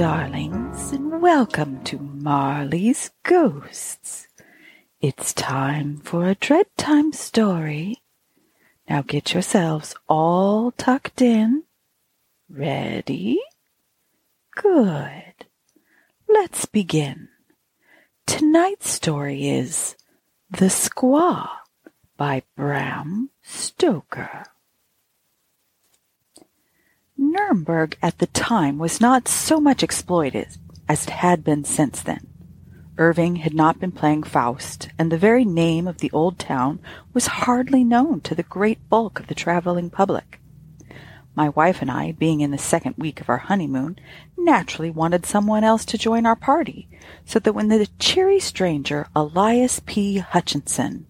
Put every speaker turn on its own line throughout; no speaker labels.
darlings, and welcome to Marley's Ghosts. It's time for a dread time story. Now get yourselves all tucked in. Ready? Good. Let's begin. Tonight's story is The Squaw by Bram Stoker. Nuremberg at the time was not so much exploited as it had been since then. Irving had not been playing Faust, and the very name of the old town was hardly known to the great bulk of the traveling public. My wife and I, being in the second week of our honeymoon, naturally wanted someone else to join our party, so that when the cheery stranger Elias P. Hutchinson,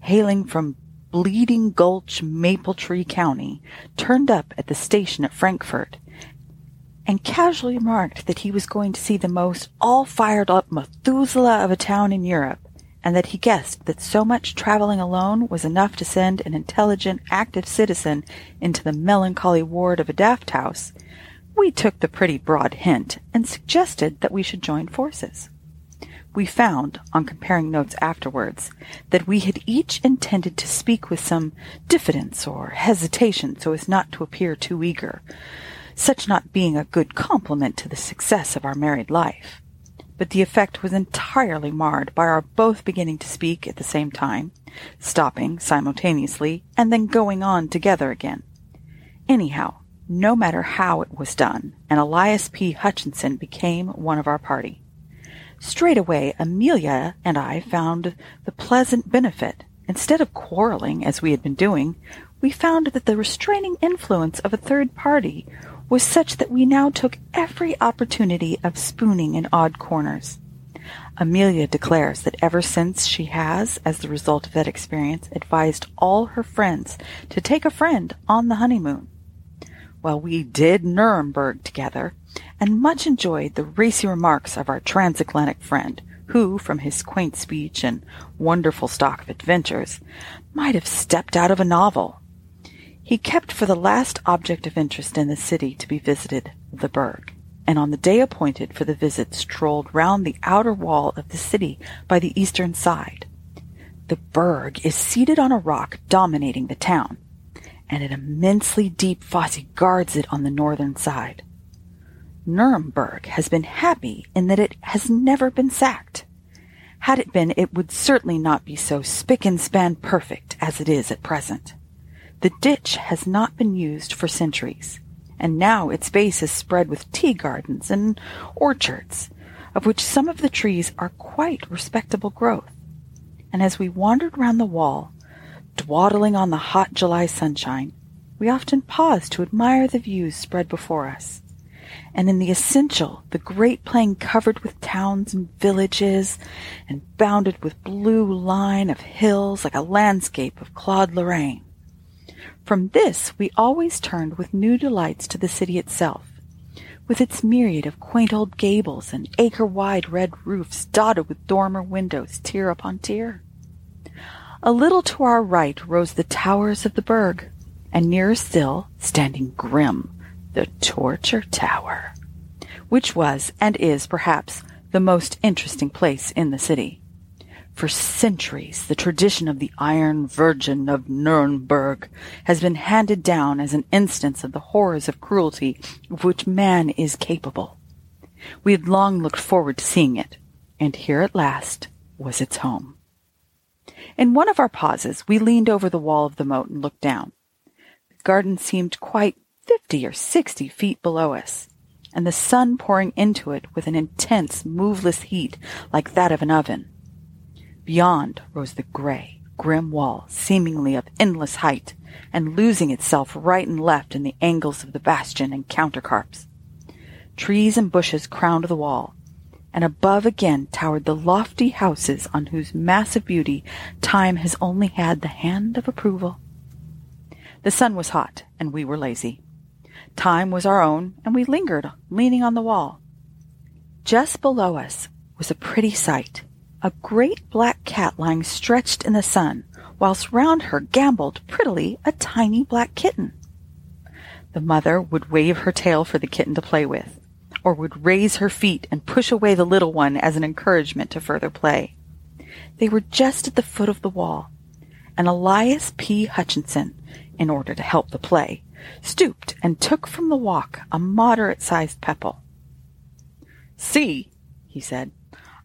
hailing from Bleeding Gulch, Mapletree County, turned up at the station at Frankfort, and casually remarked that he was going to see the most all-fired-up Methuselah of a town in Europe, and that he guessed that so much traveling alone was enough to send an intelligent, active citizen into the melancholy ward of a daft house, we took the pretty broad hint and suggested that we should join forces. We found, on comparing notes afterwards, that we had each intended to speak with some diffidence or hesitation so as not to appear too eager, such not being a good compliment to the success of our married life. But the effect was entirely marred by our both beginning to speak at the same time, stopping simultaneously, and then going on together again. Anyhow, no matter how it was done, and Elias P. Hutchinson became one of our party. Straightway Amelia and I found the pleasant benefit. Instead of quarreling, as we had been doing, we found that the restraining influence of a third party was such that we now took every opportunity of spooning in odd corners. Amelia declares that ever since she has, as the result of that experience, advised all her friends to take a friend on the honeymoon. Well, we did Nuremberg together, and much enjoyed the racy remarks of our transatlantic friend, who, from his quaint speech and wonderful stock of adventures, might have stepped out of a novel. He kept for the last object of interest in the city to be visited, the Burg, and on the day appointed for the visit strolled round the outer wall of the city by the eastern side. The Burg is seated on a rock dominating the town, and an immensely deep fosse guards it on the northern side. Nuremberg has been happy in that it has never been sacked. Had it been, it would certainly not be so spick and span perfect as it is at present. The ditch has not been used for centuries, and now its base is spread with tea gardens and orchards, of which some of the trees are quite respectable growth. And as we wandered round the wall, dawdling on the hot July sunshine, we often paused to admire the views spread before us and in the essential, the great plain covered with towns and villages, and bounded with blue line of hills like a landscape of Claude Lorraine. From this we always turned with new delights to the city itself, with its myriad of quaint old gables and acre-wide red roofs dotted with dormer windows tier upon tier. A little to our right rose the towers of the Burg, and nearer still, standing grim, the Torture Tower, which was and is perhaps the most interesting place in the city. For centuries, the tradition of the Iron Virgin of Nuremberg has been handed down as an instance of the horrors of cruelty of which man is capable. We had long looked forward to seeing it, and here at last was its home. In one of our pauses, we leaned over the wall of the moat and looked down. The garden seemed quite fifty or sixty feet below us, and the sun pouring into it with an intense, moveless heat like that of an oven. Beyond rose the gray, grim wall, seemingly of endless height, and losing itself right and left in the angles of the bastion and counterscarps. Trees and bushes crowned the wall, and above again towered the lofty houses on whose massive beauty time has only had the hand of approval. The sun was hot, and we were lazy. Time was our own, and we lingered, leaning on the wall. Just below us was a pretty sight. A great black cat lying stretched in the sun, whilst round her gambolled prettily a tiny black kitten. The mother would wave her tail for the kitten to play with, or would raise her feet and push away the little one as an encouragement to further play. They were just at the foot of the wall, and Elias P. Hutchinson, in order to help the play, stooped and took from the walk a moderate-sized pebble. See, he said,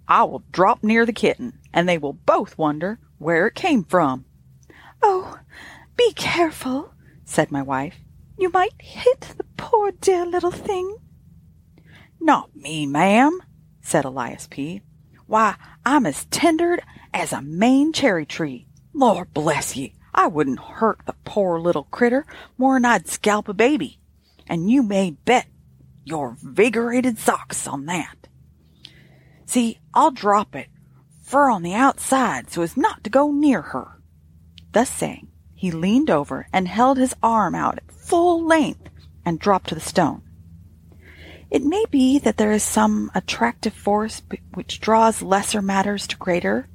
I will drop near the kitten, and they will both wonder where it came from.
Oh, be careful, said my wife. You might hit the poor dear little thing.
Not me, ma'am, said Elias P. Why, I'm as tendered as a Maine cherry tree. Lord bless ye, I wouldn't hurt the poor little critter more'n I'd scalp a baby, and you may bet your vigorated socks on that. See, I'll drop it, fur on the outside so as not to go near her. Thus saying, he leaned over and held his arm out at full length and dropped to the stone. It may be that there is some attractive force which draws lesser matters to greater,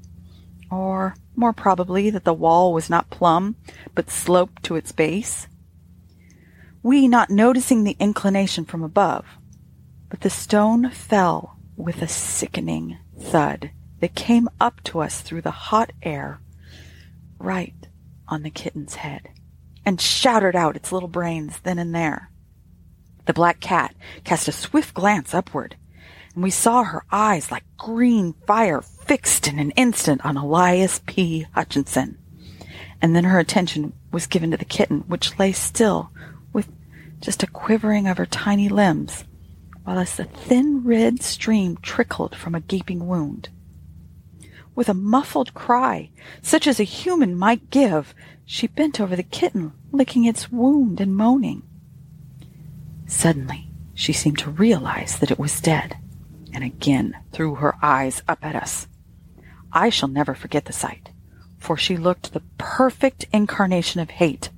or more probably that the wall was not plumb, but sloped to its base. We not noticing the inclination from above, but the stone fell with a sickening thud that came up to us through the hot air, right on the kitten's head, and shattered out its little brains then and there. The black cat cast a swift glance upward, and we saw her eyes like green fire fixed in an instant on Elias P. Hutchinson. And then her attention was given to the kitten, which lay still, with just a quivering of her tiny limbs, while as the thin red stream trickled from a gaping wound. With a muffled cry, such as a human might give, she bent over the kitten, licking its wound and moaning. Suddenly, she seemed to realize that it was dead, and again threw her eyes up at us. I shall never forget the sight, for she looked the perfect incarnation of hate.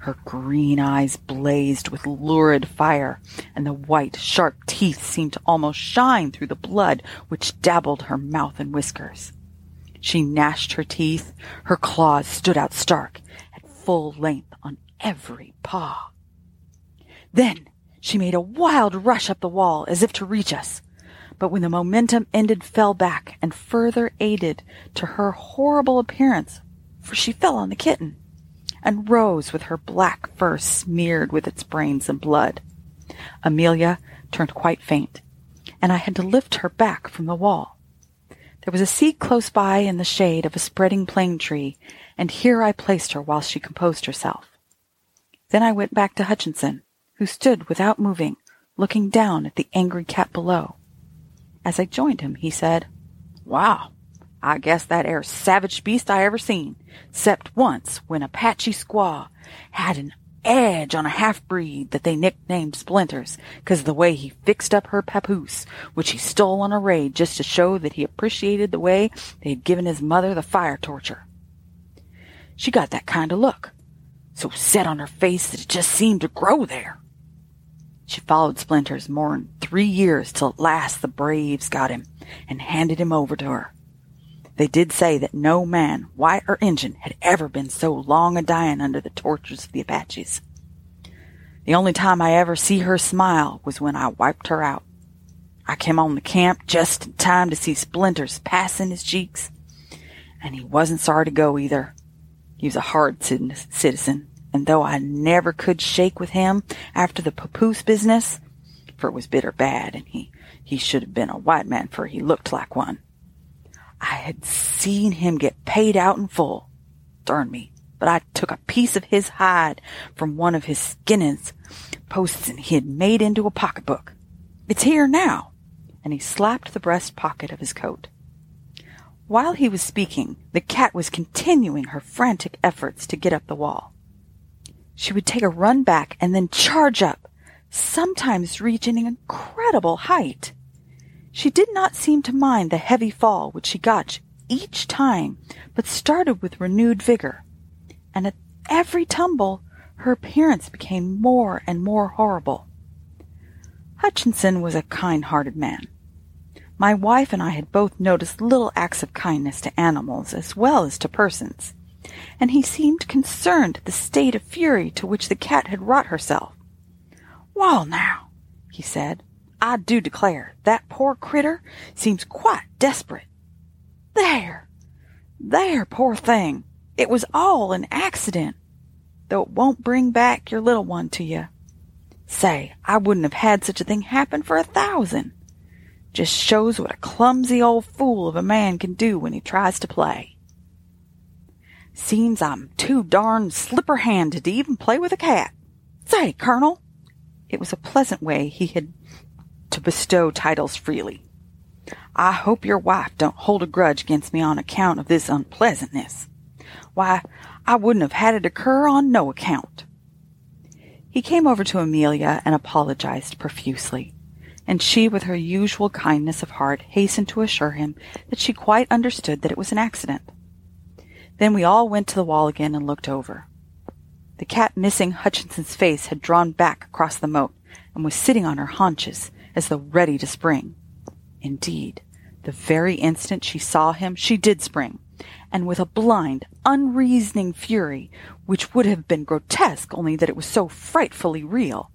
Her green eyes blazed with lurid fire, and the white, sharp teeth seemed to almost shine through the blood which dabbled her mouth and whiskers. She gnashed her teeth, her claws stood out stark, at full length on every paw. Then she made a wild rush up the wall as if to reach us, but when the momentum ended fell back and further aided to her horrible appearance, for she fell on the kitten and rose with her black fur smeared with its brains and blood. Amelia turned quite faint, and I had to lift her back from the wall. There was a seat close by in the shade of a spreading plane tree, and here I placed her while she composed herself. Then I went back to Hutchinson who stood without moving, looking down at the angry cat below. As I joined him, he said, Wow, I guess that air savage beast I ever seen, cept once when Apache squaw had an edge on a half-breed that they nicknamed Splinters, 'cause the way he fixed up her papoose, which he stole on a raid just to show that he appreciated the way they had given his mother the fire torture. She got that kind of look, so set on her face that it just seemed to grow there. She followed Splinters more'n three years till at last the braves got him and handed him over to her. They did say that no man, white or Injun, had ever been so long a dying under the tortures of the Apaches. The only time I ever see her smile was when I wiped her out. I came on the camp just in time to see Splinters passing his cheeks, and he wasn't sorry to go either. He was a hard citizen, and though I never could shake with him after the papoose business, for it was bitter bad, and he, he should have been a white man, for he looked like one, I had seen him get paid out in full. Darn me, but I took a piece of his hide from one of his skinnings posts and he had made into a pocketbook. It's here now. And he slapped the breast pocket of his coat. While he was speaking, the cat was continuing her frantic efforts to get up the wall. She would take a run back and then charge up, sometimes reaching an incredible height. She did not seem to mind the heavy fall which she got each time, but started with renewed vigor. And at every tumble, her appearance became more and more horrible. Hutchinson was a kind-hearted man. My wife and I had both noticed little acts of kindness to animals as well as to persons and he seemed concerned at the state of fury to which the cat had wrought herself. Well, now, he said, I do declare that poor critter seems quite desperate. There, there, poor thing. It was all an accident, though it won't bring back your little one to you. Say, I wouldn't have had such a thing happen for a thousand. Just shows what a clumsy old fool of a man can do when he tries to play. Seems I'm too darn slipper-handed to even play with a cat. Say, Colonel. It was a pleasant way he had to bestow titles freely. I hope your wife don't hold a grudge against me on account of this unpleasantness. Why, I wouldn't have had it occur on no account. He came over to Amelia and apologized profusely, and she, with her usual kindness of heart, hastened to assure him that she quite understood that it was an accident. Then we all went to the wall again and looked over. The cat missing Hutchinson's face had drawn back across the moat and was sitting on her haunches as though ready to spring. Indeed, the very instant she saw him, she did spring, and with a blind, unreasoning fury, which would have been grotesque only that it was so frightfully real.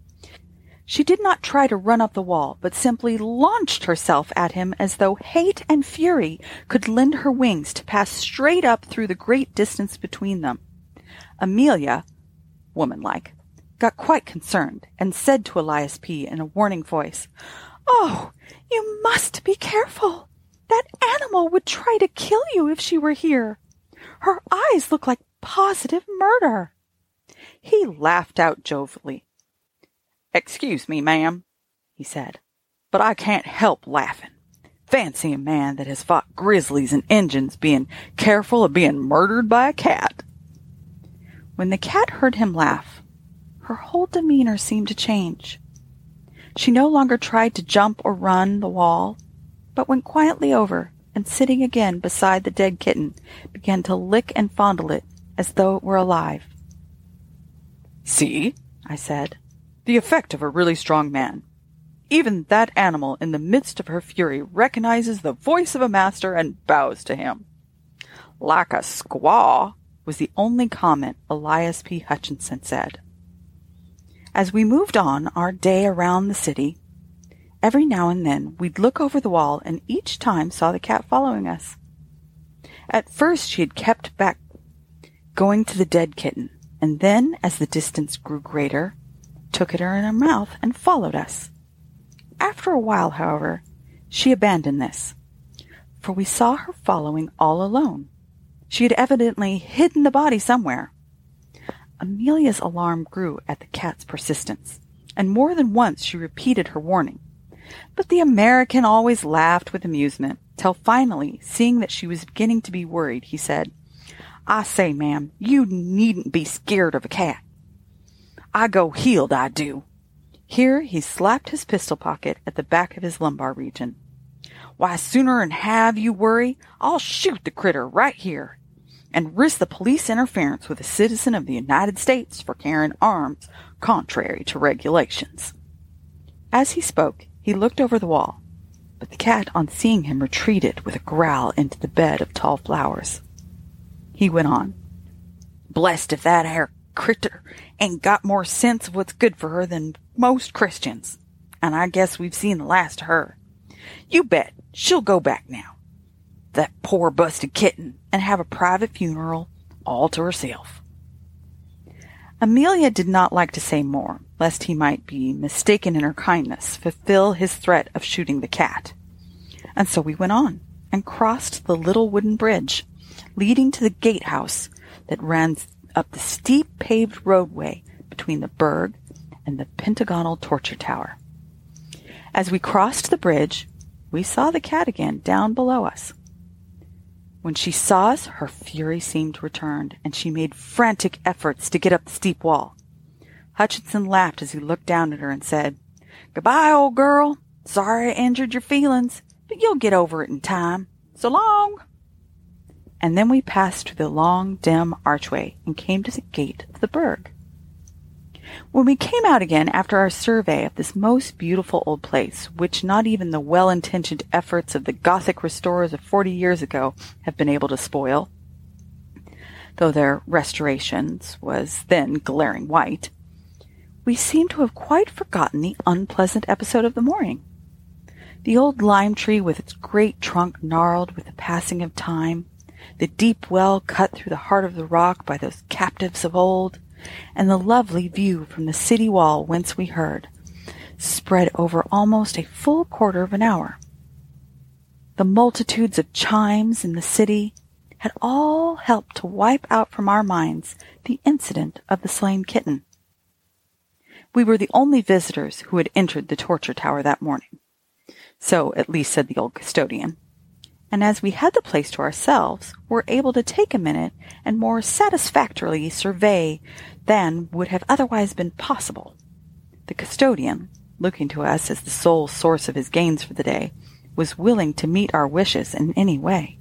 She did not try to run up the wall, but simply launched herself at him as though hate and fury could lend her wings to pass straight up through the great distance between them. Amelia, womanlike, got quite concerned and said to Elias P. in a warning voice, Oh, you must be careful. That animal would try to kill you if she were here. Her eyes look like positive murder. He laughed out jovially. Excuse me, ma'am, he said, but I can't help laughing. Fancy a man that has fought grizzlies and Injuns being careful of being murdered by a cat. When the cat heard him laugh, her whole demeanor seemed to change. She no longer tried to jump or run the wall, but went quietly over and sitting again beside the dead kitten, began to lick and fondle it as though it were alive. See, I said, the effect of a really strong man. Even that animal, in the midst of her fury, recognizes the voice of a master and bows to him. Like a squaw, was the only comment Elias P. Hutchinson said. As we moved on our day around the city, every now and then we'd look over the wall and each time saw the cat following us. At first she had kept back, going to the dead kitten, and then, as the distance grew greater, took it in her mouth and followed us. After a while, however, she abandoned this, for we saw her following all alone. She had evidently hidden the body somewhere. Amelia's alarm grew at the cat's persistence, and more than once she repeated her warning. But the American always laughed with amusement, till finally, seeing that she was beginning to be worried, he said, I say, ma'am, you needn't be scared of a cat. I go heeled, I do. Here he slapped his pistol pocket at the back of his lumbar region. Why, sooner'n have you worry, I'll shoot the critter right here and risk the police interference with a citizen of the United States for carrying arms contrary to regulations. As he spoke, he looked over the wall, but the cat, on seeing him, retreated with a growl into the bed of tall flowers. He went on, Blessed if that air critter ain't got more sense of what's good for her than most Christians, and I guess we've seen the last of her. You bet she'll go back now that poor busted kitten and have a private funeral all to herself. Amelia did not like to say more, lest he might be mistaken in her kindness, fulfill his threat of shooting the cat. And so we went on and crossed the little wooden bridge leading to the gatehouse that ran up the steep paved roadway between the Burg and the pentagonal torture tower. As we crossed the bridge, we saw the cat again down below us. When she saw us, her fury seemed returned, and she made frantic efforts to get up the steep wall. Hutchinson laughed as he looked down at her and said, Goodbye, old girl. Sorry I injured your feelings, but you'll get over it in time. So long. And then we passed through the long, dim archway and came to the gate of the burg. When we came out again after our survey of this most beautiful old place, which not even the well-intentioned efforts of the Gothic restorers of forty years ago have been able to spoil, though their restorations was then glaring white, we seemed to have quite forgotten the unpleasant episode of the morning. The old lime tree with its great trunk gnarled with the passing of time, the deep well cut through the heart of the rock by those captives of old, and the lovely view from the city wall whence we heard, spread over almost a full quarter of an hour. The multitudes of chimes in the city had all helped to wipe out from our minds the incident of the slain kitten. We were the only visitors who had entered the torture tower that morning. So at least said the old custodian. And as we had the place to ourselves, were able to take a minute and more satisfactorily survey than would have otherwise been possible. The custodian, looking to us as the sole source of his gains for the day, was willing to meet our wishes in any way.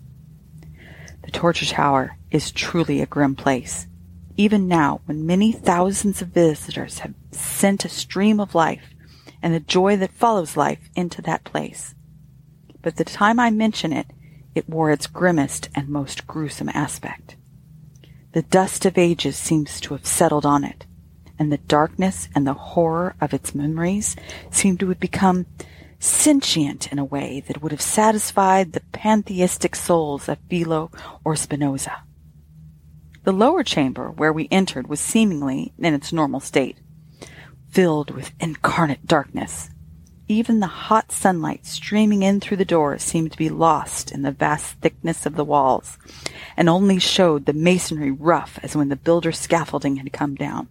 The torture tower is truly a grim place, even now when many thousands of visitors have sent a stream of life and the joy that follows life into that place. But the time I mention it, it wore its grimmest and most gruesome aspect. The dust of ages seems to have settled on it, and the darkness and the horror of its memories seem to have become sentient in a way that would have satisfied the pantheistic souls of Philo or Spinoza. The lower chamber where we entered was seemingly in its normal state, filled with incarnate darkness. Even the hot sunlight streaming in through the door seemed to be lost in the vast thickness of the walls, and only showed the masonry rough as when the builder's scaffolding had come down,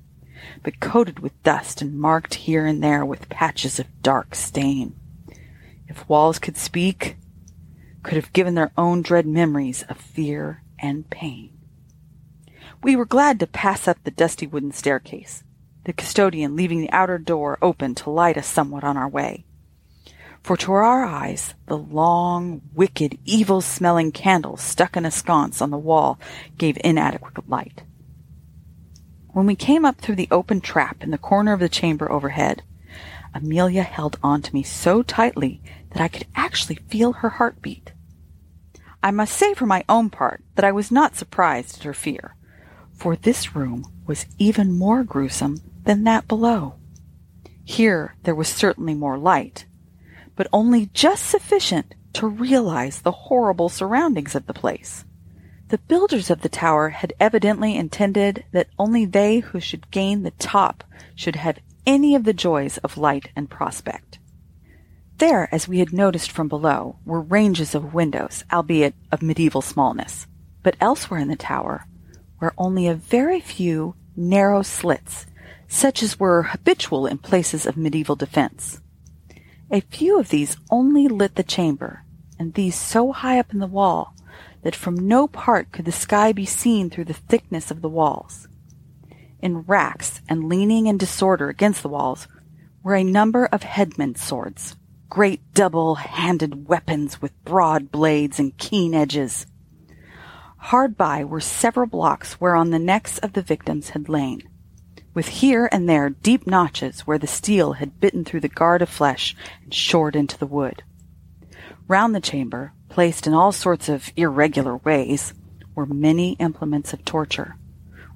but coated with dust and marked here and there with patches of dark stain if walls could speak, could have given their own dread memories of fear and pain. We were glad to pass up the dusty wooden staircase, the custodian leaving the outer door open to light us somewhat on our way. For to our eyes, the long, wicked, evil smelling candles stuck in a sconce on the wall gave inadequate light. When we came up through the open trap in the corner of the chamber overhead, Amelia held on to me so tightly that I could actually feel her heartbeat. I must say for my own part that I was not surprised at her fear, for this room was even more gruesome than that below. Here there was certainly more light, but only just sufficient to realize the horrible surroundings of the place. The builders of the tower had evidently intended that only they who should gain the top should have any of the joys of light and prospect. There, as we had noticed from below, were ranges of windows, albeit of medieval smallness. But elsewhere in the tower were only a very few narrow slits, such as were habitual in places of medieval defense. A few of these only lit the chamber, and these so high up in the wall that from no part could the sky be seen through the thickness of the walls. In racks and leaning in disorder against the walls were a number of headsmen's swords, great double-handed weapons with broad blades and keen edges. Hard by were several blocks whereon the necks of the victims had lain, with here and there deep notches where the steel had bitten through the guard of flesh and shored into the wood. Round the chamber, placed in all sorts of irregular ways, were many implements of torture,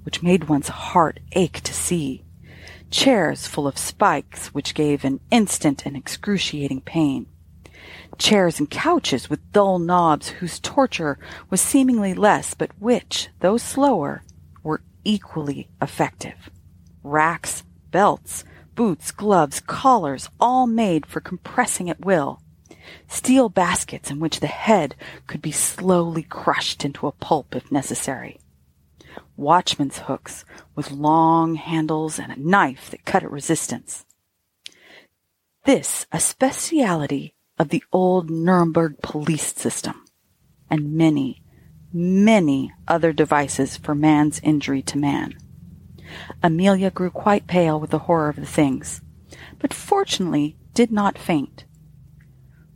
which made one's heart ache to see. Chairs full of spikes which gave an instant and excruciating pain, chairs and couches with dull knobs whose torture was seemingly less, but which, though slower, were equally effective, racks, belts, boots, gloves, collars, all made for compressing at will, steel baskets in which the head could be slowly crushed into a pulp if necessary, watchman's hooks with long handles and a knife that cut at resistance. This a speciality of the old Nuremberg police system, and many, many other devices for man's injury to man. Amelia grew quite pale with the horror of the things, but fortunately did not faint.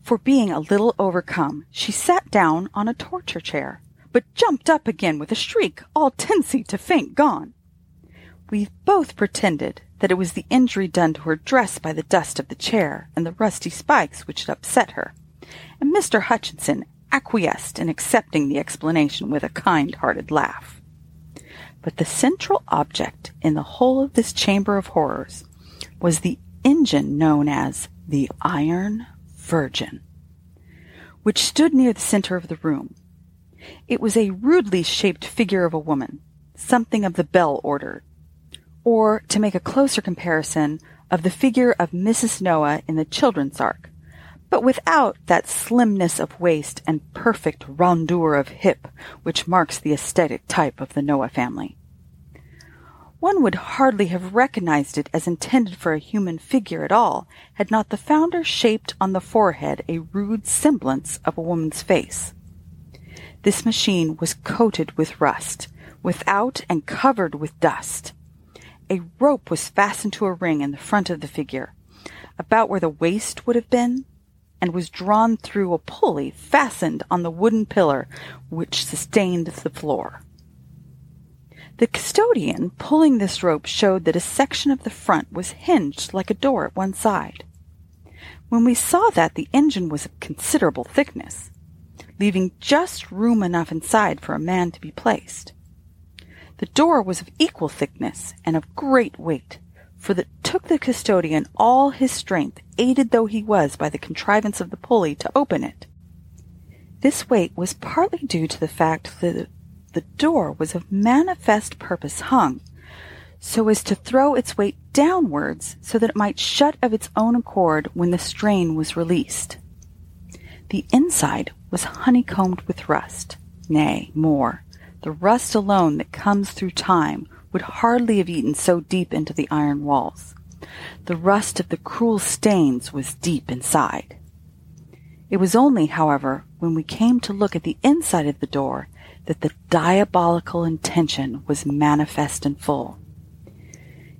For being a little overcome, she sat down on a torture chair but jumped up again with a shriek, all tinsy to faint gone. We both pretended that it was the injury done to her dress by the dust of the chair and the rusty spikes which had upset her, and Mr. Hutchinson acquiesced in accepting the explanation with a kind-hearted laugh. But the central object in the whole of this chamber of horrors was the engine known as the Iron Virgin. which stood near the center of the room. It was a rudely shaped figure of a woman, something of the bell order, or, to make a closer comparison, of the figure of Mrs. Noah in the children's ark, but without that slimness of waist and perfect rondeur of hip which marks the aesthetic type of the Noah family. One would hardly have recognized it as intended for a human figure at all, had not the founder shaped on the forehead a rude semblance of a woman's face. This machine was coated with rust, without and covered with dust. A rope was fastened to a ring in the front of the figure, about where the waist would have been, and was drawn through a pulley fastened on the wooden pillar which sustained the floor. The custodian pulling this rope showed that a section of the front was hinged like a door at one side. When we saw that, the engine was of considerable thickness, leaving just room enough inside for a man to be placed. The door was of equal thickness and of great weight, for it took the custodian all his strength, aided though he was by the contrivance of the pulley, to open it. This weight was partly due to the fact that the door was of manifest purpose hung, so as to throw its weight downwards so that it might shut of its own accord when the strain was released. The inside was honeycombed with rust, nay, more. The rust alone that comes through time would hardly have eaten so deep into the iron walls. The rust of the cruel stains was deep inside. It was only, however, when we came to look at the inside of the door that the diabolical intention was manifest in full.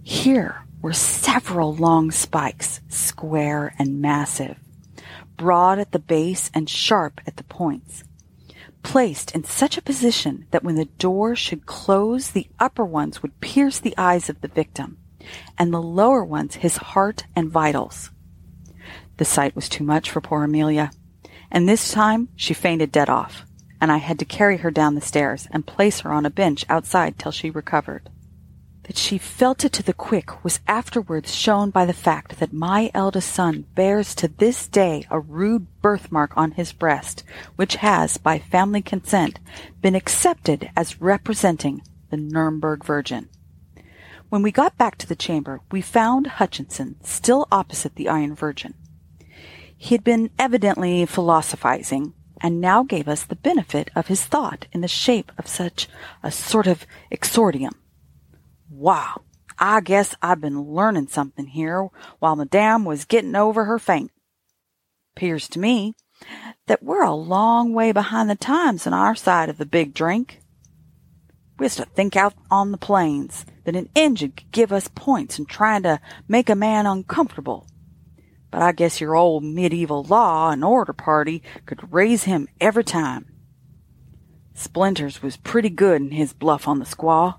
Here were several long spikes, square and massive, broad at the base and sharp at the points, placed in such a position that when the door should close, the upper ones would pierce the eyes of the victim, and the lower ones his heart and vitals. The sight was too much for poor Amelia, and this time she fainted dead off and I had to carry her down the stairs and place her on a bench outside till she recovered. That she felt it to the quick was afterwards shown by the fact that my eldest son bears to this day a rude birthmark on his breast, which has, by family consent, been accepted as representing the Nuremberg Virgin. When we got back to the chamber, we found Hutchinson still opposite the Iron Virgin. He had been evidently philosophizing, and now gave us the benefit of his thought in the shape of such a sort of exordium. Wow, I guess I've been learning something here while Madame was getting over her faint. Pears to me that we're a long way behind the times on our side of the big drink. We used to think out on the plains that an engine could give us points in trying to make a man uncomfortable but I guess your old medieval law and order party could raise him every time. Splinters was pretty good in his bluff on the squaw,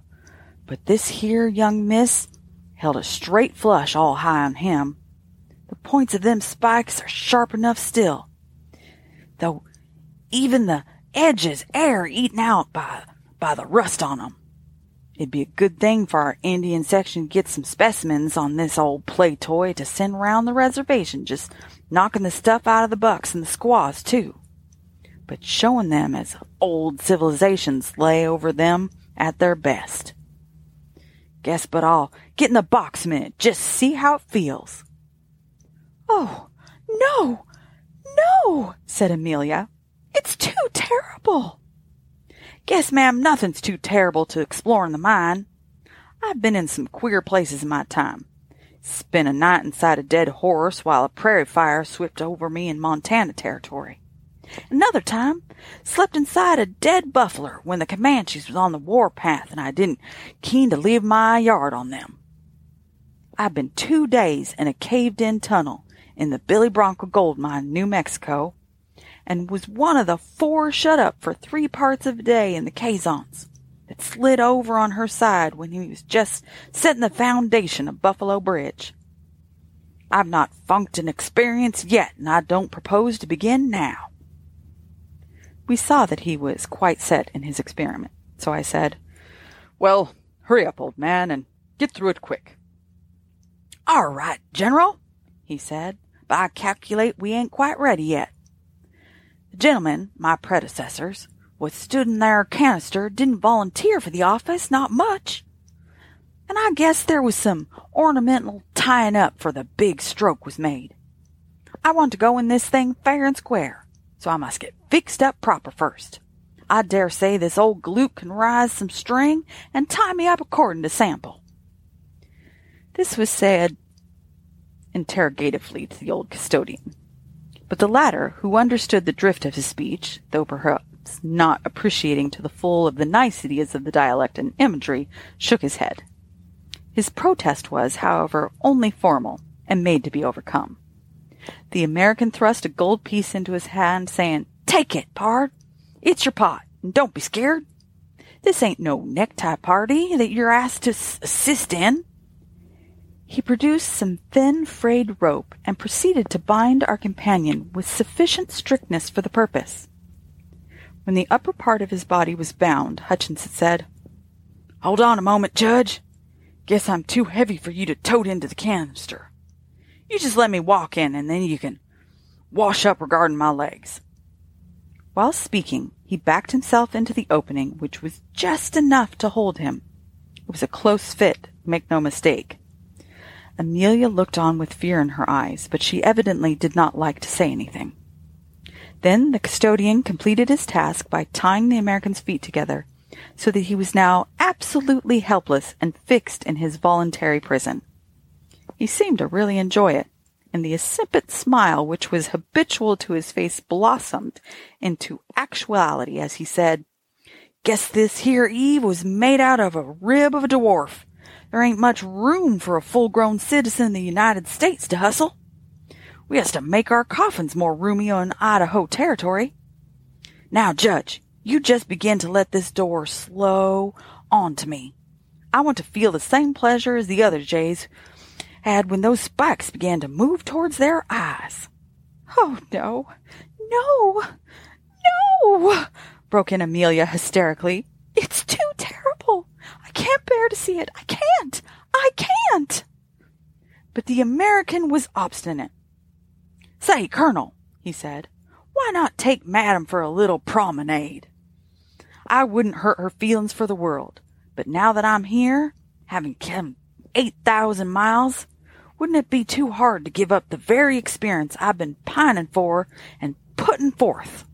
but this here young miss held a straight flush all high on him. The points of them spikes are sharp enough still, though even the edges air eaten out by by the rust on 'em. It'd be a good thing for our Indian section to get some specimens on this old play toy to send round the reservation, just knocking the stuff out of the bucks and the squaws, too. But showing them as old civilizations lay over them at their best. Guess but I'll get in the box a minute, just see how it feels.
Oh, no, no, said Amelia. It's too terrible.
Guess, ma'am, nothing's too terrible to explore in the mine. I've been in some queer places in my time. Spent a night inside a dead horse while a prairie fire swept over me in Montana territory. Another time, slept inside a dead buffler when the Comanches was on the war path and I didn't keen to leave my yard on them. I've been two days in a caved in tunnel in the Billy Bronco gold mine, New Mexico, and was one of the four shut up for three parts of a day in the caissons that slid over on her side when he was just setting the foundation of Buffalo Bridge. I've not funked an experience yet, and I don't propose to begin now. We saw that he was quite set in his experiment, so I said, Well, hurry up, old man, and get through it quick. All right, General, he said, but I calculate we ain't quite ready yet. The gentlemen, my predecessors, what stood in their canister didn't volunteer for the office, not much. And I guess there was some ornamental tying up for the big stroke was made. I want to go in this thing fair and square, so I must get fixed up proper first. I dare say this old galoot can rise some string and tie me up according to sample. This was said interrogatively to the old custodian. But the latter, who understood the drift of his speech, though perhaps not appreciating to the full of the niceties of the dialect and imagery, shook his head. His protest was, however, only formal, and made to be overcome. The American thrust a gold piece into his hand, saying, Take it, pard. It's your pot, and don't be scared. This ain't no necktie party that you're asked to s- assist in. He produced some thin, frayed rope and proceeded to bind our companion with sufficient strictness for the purpose. When the upper part of his body was bound, Hutchinson said, Hold on a moment, Judge. Guess I'm too heavy for you to tote into the canister. You just let me walk in and then you can wash up regarding my legs. While speaking, he backed himself into the opening, which was just enough to hold him. It was a close fit, make no mistake. Amelia looked on with fear in her eyes, but she evidently did not like to say anything. Then the custodian completed his task by tying the American's feet together, so that he was now absolutely helpless and fixed in his voluntary prison. He seemed to really enjoy it, and the insipid smile which was habitual to his face blossomed into actuality as he said, Guess this here Eve was made out of a rib of a dwarf. There ain't much room for a full-grown citizen of the United States to hustle. We has to make our coffins more roomy on Idaho territory. Now, Judge, you just begin to let this door slow on to me. I want to feel the same pleasure as the other jays had when those spikes began to move towards their eyes.
Oh, no, no, no, broke in Amelia hysterically. It's too terrible. I can't bear to see it. I can't. I can't.
But the American was obstinate. Say, Colonel, he said, why not take Madam for a little promenade? I wouldn't hurt her feelings for the world, but now that I'm here, having come eight thousand miles, wouldn't it be too hard to give up the very experience I've been pining for and putting forth?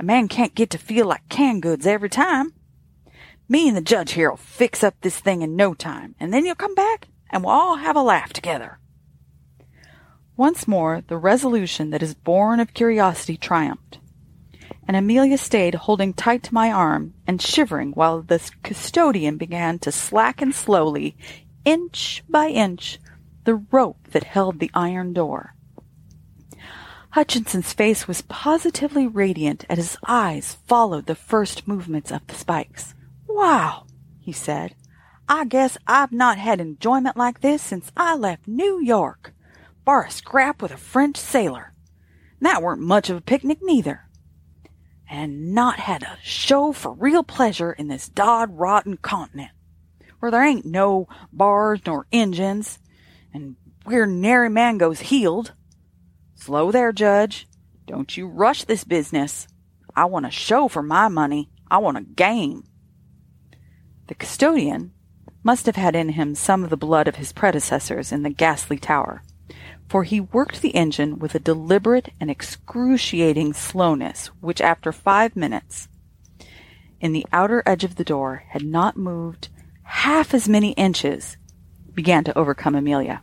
A man can't get to feel like canned goods every time. Me and the judge here'll fix up this thing in no time, and then you'll come back and we'll all have a laugh together. Once more, the resolution that is born of curiosity triumphed, and Amelia stayed holding tight to my arm and shivering while the custodian began to slacken slowly, inch by inch, the rope that held the iron door. Hutchinson's face was positively radiant as his eyes followed the first movements of the spikes. Wow, he said. I guess I've not had enjoyment like this since I left New York. Bar a scrap with a French sailor. That weren't much of a picnic neither. And not had a show for real pleasure in this dod rotten continent, where there ain't no bars nor engines, and where nary man goes heeled. Slow there, Judge. Don't you rush this business. I want a show for my money. I want a game. The custodian must have had in him some of the blood of his predecessors in the ghastly tower, for he worked the engine with a deliberate and excruciating slowness which after five minutes, in the outer edge of the door, had not moved half as many inches, began to overcome Amelia.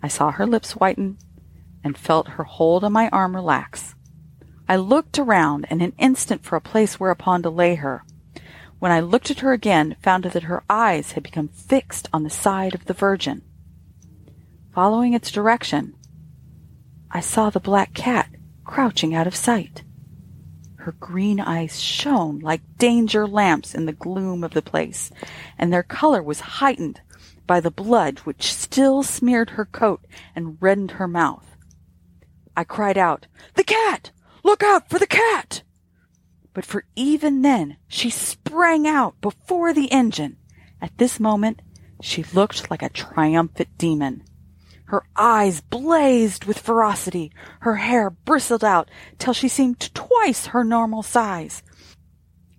I saw her lips whiten and felt her hold on my arm relax. I looked around in an instant for a place whereupon to lay her. When I looked at her again, found that her eyes had become fixed on the side of the Virgin. Following its direction, I saw the black cat crouching out of sight. Her green eyes shone like danger lamps in the gloom of the place, and their color was heightened by the blood which still smeared her coat and reddened her mouth. I cried out, The cat! Look out for the cat! But for even then she sprang out before the engine. At this moment she looked like a triumphant demon. Her eyes blazed with ferocity. Her hair bristled out till she seemed twice her normal size.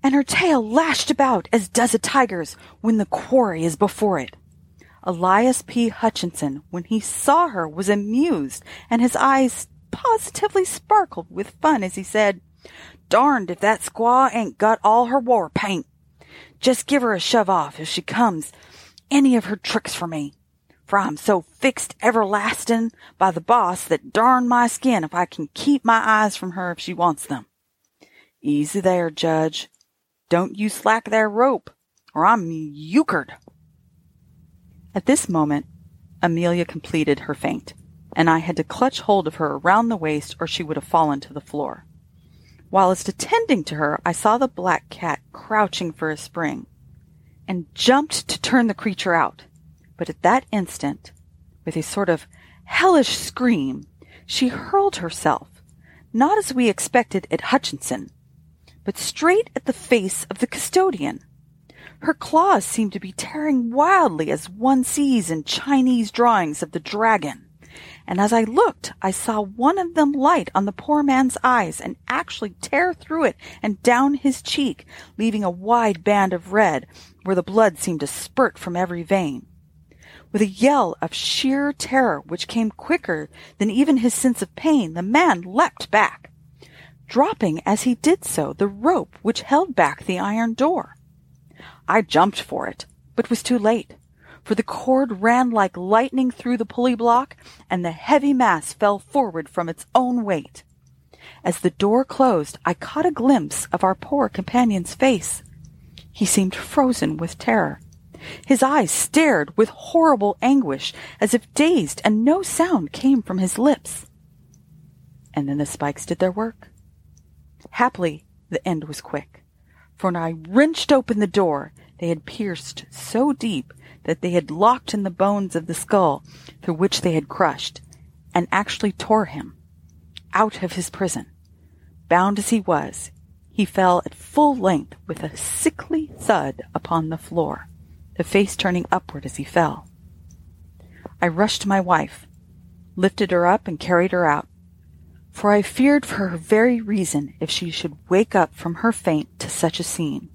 And her tail lashed about as does a tiger's when the quarry is before it. Elias P. Hutchinson, when he saw her, was amused, and his eyes positively sparkled with fun as he said, Darned if that squaw ain't got all her war paint. Just give her a shove off if she comes any of her tricks for me for I'm so fixed everlastin' by the boss that darn my skin if I can keep my eyes from her if she wants them. Easy there, Judge. Don't you slack their rope, or I'm euchred. At this moment, Amelia completed her faint, and I had to clutch hold of her around the waist or she would have fallen to the floor. Whilst attending to her, I saw the black cat crouching for a spring, and jumped to turn the creature out. But at that instant, with a sort of hellish scream, she hurled herself, not as we expected at Hutchinson, but straight at the face of the custodian. Her claws seemed to be tearing wildly as one sees in Chinese drawings of the dragon. And as I looked, I saw one of them light on the poor man's eyes and actually tear through it and down his cheek, leaving a wide band of red where the blood seemed to spurt from every vein. With a yell of sheer terror which came quicker than even his sense of pain, the man leapt back, dropping as he did so the rope which held back the iron door. I jumped for it, but was too late, for the cord ran like lightning through the pulley block, and the heavy mass fell forward from its own weight. As the door closed, I caught a glimpse of our poor companion's face. He seemed frozen with terror. His eyes stared with horrible anguish, as if dazed, and no sound came from his lips. And then the spikes did their work. Happily, the end was quick, for when I wrenched open the door, they had pierced so deep that they had locked in the bones of the skull through which they had crushed, and actually tore him out of his prison. Bound as he was, he fell at full length with a sickly thud upon the floor the face turning upward as he fell. I rushed to my wife, lifted her up, and carried her out, for I feared for her very reason if she should wake up from her faint to such a scene.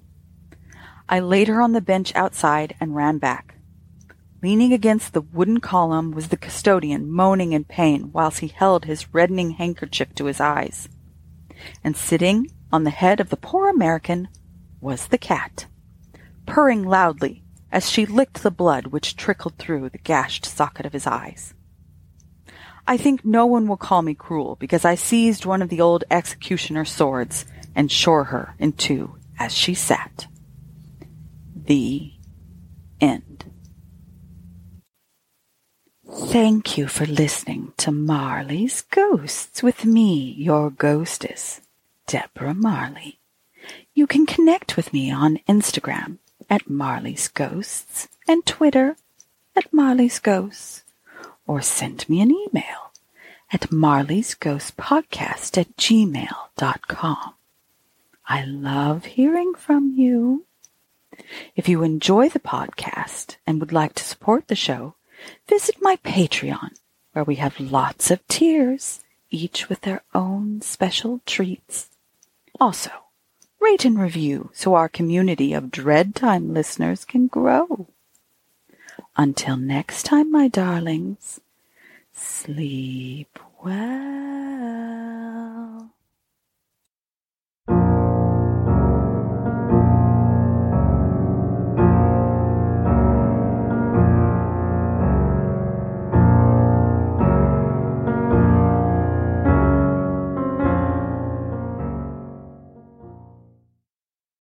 I laid her on the bench outside and ran back. Leaning against the wooden column was the custodian, moaning in pain whilst he held his reddening handkerchief to his eyes. And sitting on the head of the poor American was the cat, purring loudly as she licked the blood which trickled through the gashed socket of his eyes. I think no one will call me cruel because I seized one of the old executioner's swords and shore her in two as she sat. The end. Thank you for listening to Marley's Ghosts with me, your ghostess, Deborah Marley. You can connect with me on Instagram at Marley's Ghosts and Twitter at Marley's Ghosts, or send me an email at Marley's Ghost Podcast at gmail.com. I love hearing from you. If you enjoy the podcast and would like to support the show, visit my Patreon, where we have lots of tiers, each with their own special treats. Also, rate and review so our community of Dread Time listeners can grow. Until next time, my darlings, sleep well.